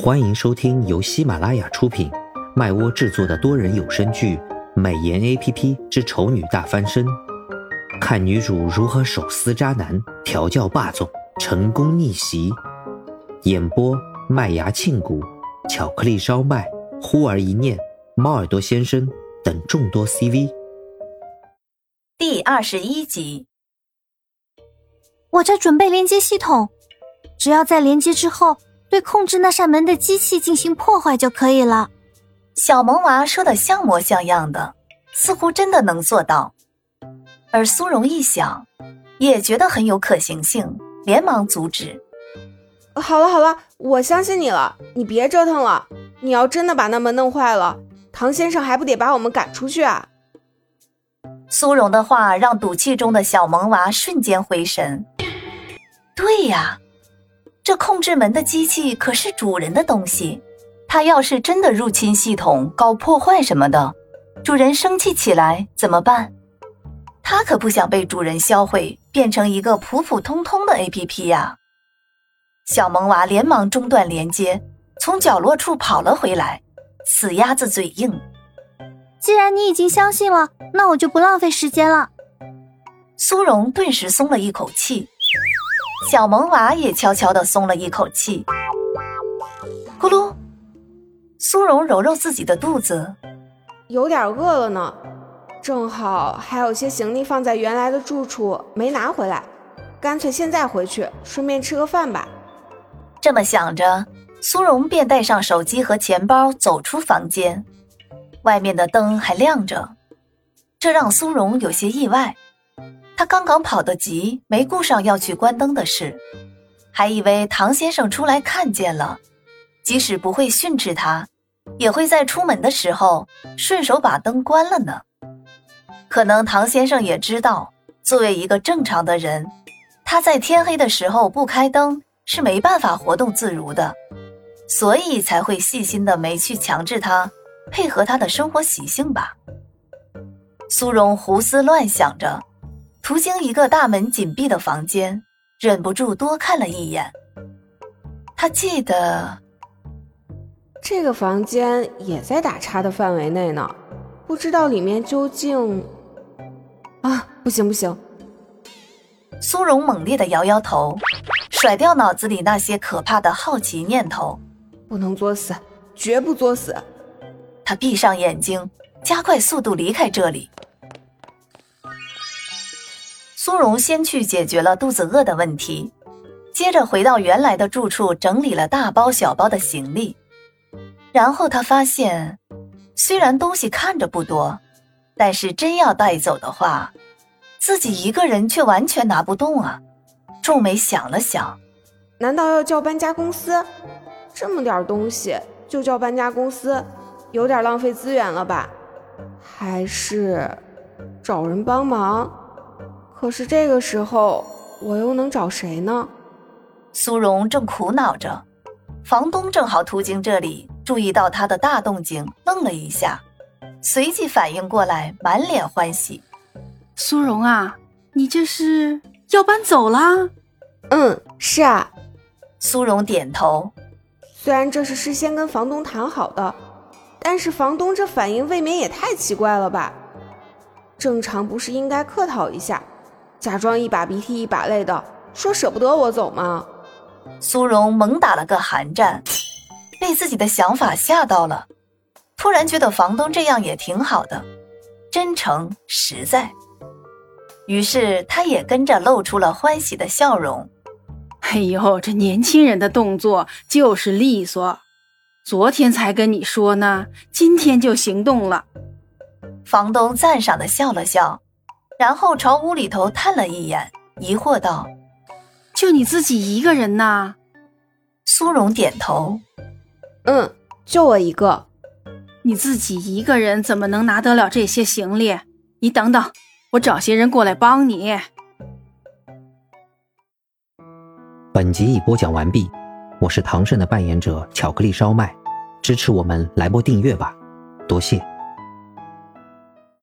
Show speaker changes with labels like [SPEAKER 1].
[SPEAKER 1] 欢迎收听由喜马拉雅出品、麦窝制作的多人有声剧《美颜 A P P 之丑女大翻身》，看女主如何手撕渣男、调教霸总、成功逆袭。演播：麦芽庆谷、巧克力烧麦、忽而一念、猫耳朵先生等众多 C V。
[SPEAKER 2] 第二十一集，
[SPEAKER 3] 我在准备连接系统，只要在连接之后。对控制那扇门的机器进行破坏就可以了。
[SPEAKER 2] 小萌娃说的像模像样的，似乎真的能做到。而苏荣一想，也觉得很有可行性，连忙阻止：“
[SPEAKER 4] 好了好了，我相信你了，你别折腾了。你要真的把那门弄坏了，唐先生还不得把我们赶出去啊？”
[SPEAKER 2] 苏荣的话让赌气中的小萌娃瞬间回神。对呀。这控制门的机器可是主人的东西，它要是真的入侵系统搞破坏什么的，主人生气起来怎么办？它可不想被主人销毁，变成一个普普通通的 APP 呀！小萌娃连忙中断连接，从角落处跑了回来。死鸭子嘴硬，
[SPEAKER 3] 既然你已经相信了，那我就不浪费时间了。
[SPEAKER 2] 苏荣顿时松了一口气。小萌娃也悄悄地松了一口气。咕噜，苏荣揉揉自己的肚子，
[SPEAKER 4] 有点饿了呢。正好还有些行李放在原来的住处没拿回来，干脆现在回去，顺便吃个饭吧。
[SPEAKER 2] 这么想着，苏荣便带上手机和钱包走出房间。外面的灯还亮着，这让苏荣有些意外。他刚刚跑得急，没顾上要去关灯的事，还以为唐先生出来看见了，即使不会训斥他，也会在出门的时候顺手把灯关了呢。可能唐先生也知道，作为一个正常的人，他在天黑的时候不开灯是没办法活动自如的，所以才会细心的没去强制他配合他的生活习性吧。苏荣胡思乱想着。途经一个大门紧闭的房间，忍不住多看了一眼。他记得
[SPEAKER 4] 这个房间也在打叉的范围内呢，不知道里面究竟……啊，不行不行！
[SPEAKER 2] 苏荣猛烈的摇摇头，甩掉脑子里那些可怕的好奇念头。
[SPEAKER 4] 不能作死，绝不作死！
[SPEAKER 2] 他闭上眼睛，加快速度离开这里。苏荣先去解决了肚子饿的问题，接着回到原来的住处，整理了大包小包的行李。然后他发现，虽然东西看着不多，但是真要带走的话，自己一个人却完全拿不动啊！皱眉想了想，
[SPEAKER 4] 难道要叫搬家公司？这么点东西就叫搬家公司，有点浪费资源了吧？还是找人帮忙？可是这个时候，我又能找谁呢？
[SPEAKER 2] 苏荣正苦恼着，房东正好途经这里，注意到他的大动静，愣了一下，随即反应过来，满脸欢喜：“
[SPEAKER 5] 苏荣啊，你这是要搬走啦？”“
[SPEAKER 4] 嗯，是啊。”
[SPEAKER 2] 苏荣点头。
[SPEAKER 4] 虽然这是事先跟房东谈好的，但是房东这反应未免也太奇怪了吧？正常不是应该客套一下？假装一把鼻涕一把泪的说舍不得我走吗？
[SPEAKER 2] 苏荣猛打了个寒战，被自己的想法吓到了，突然觉得房东这样也挺好的，真诚实在。于是他也跟着露出了欢喜的笑容。
[SPEAKER 5] 哎呦，这年轻人的动作就是利索，昨天才跟你说呢，今天就行动了。
[SPEAKER 2] 房东赞赏的笑了笑。然后朝屋里头探了一眼，疑惑道：“
[SPEAKER 5] 就你自己一个人呐？”
[SPEAKER 2] 苏荣点头：“
[SPEAKER 4] 嗯，就我一个。
[SPEAKER 5] 你自己一个人怎么能拿得了这些行李？你等等，我找些人过来帮你。”
[SPEAKER 1] 本集已播讲完毕，我是唐胜的扮演者巧克力烧麦，支持我们来波订阅吧，多谢。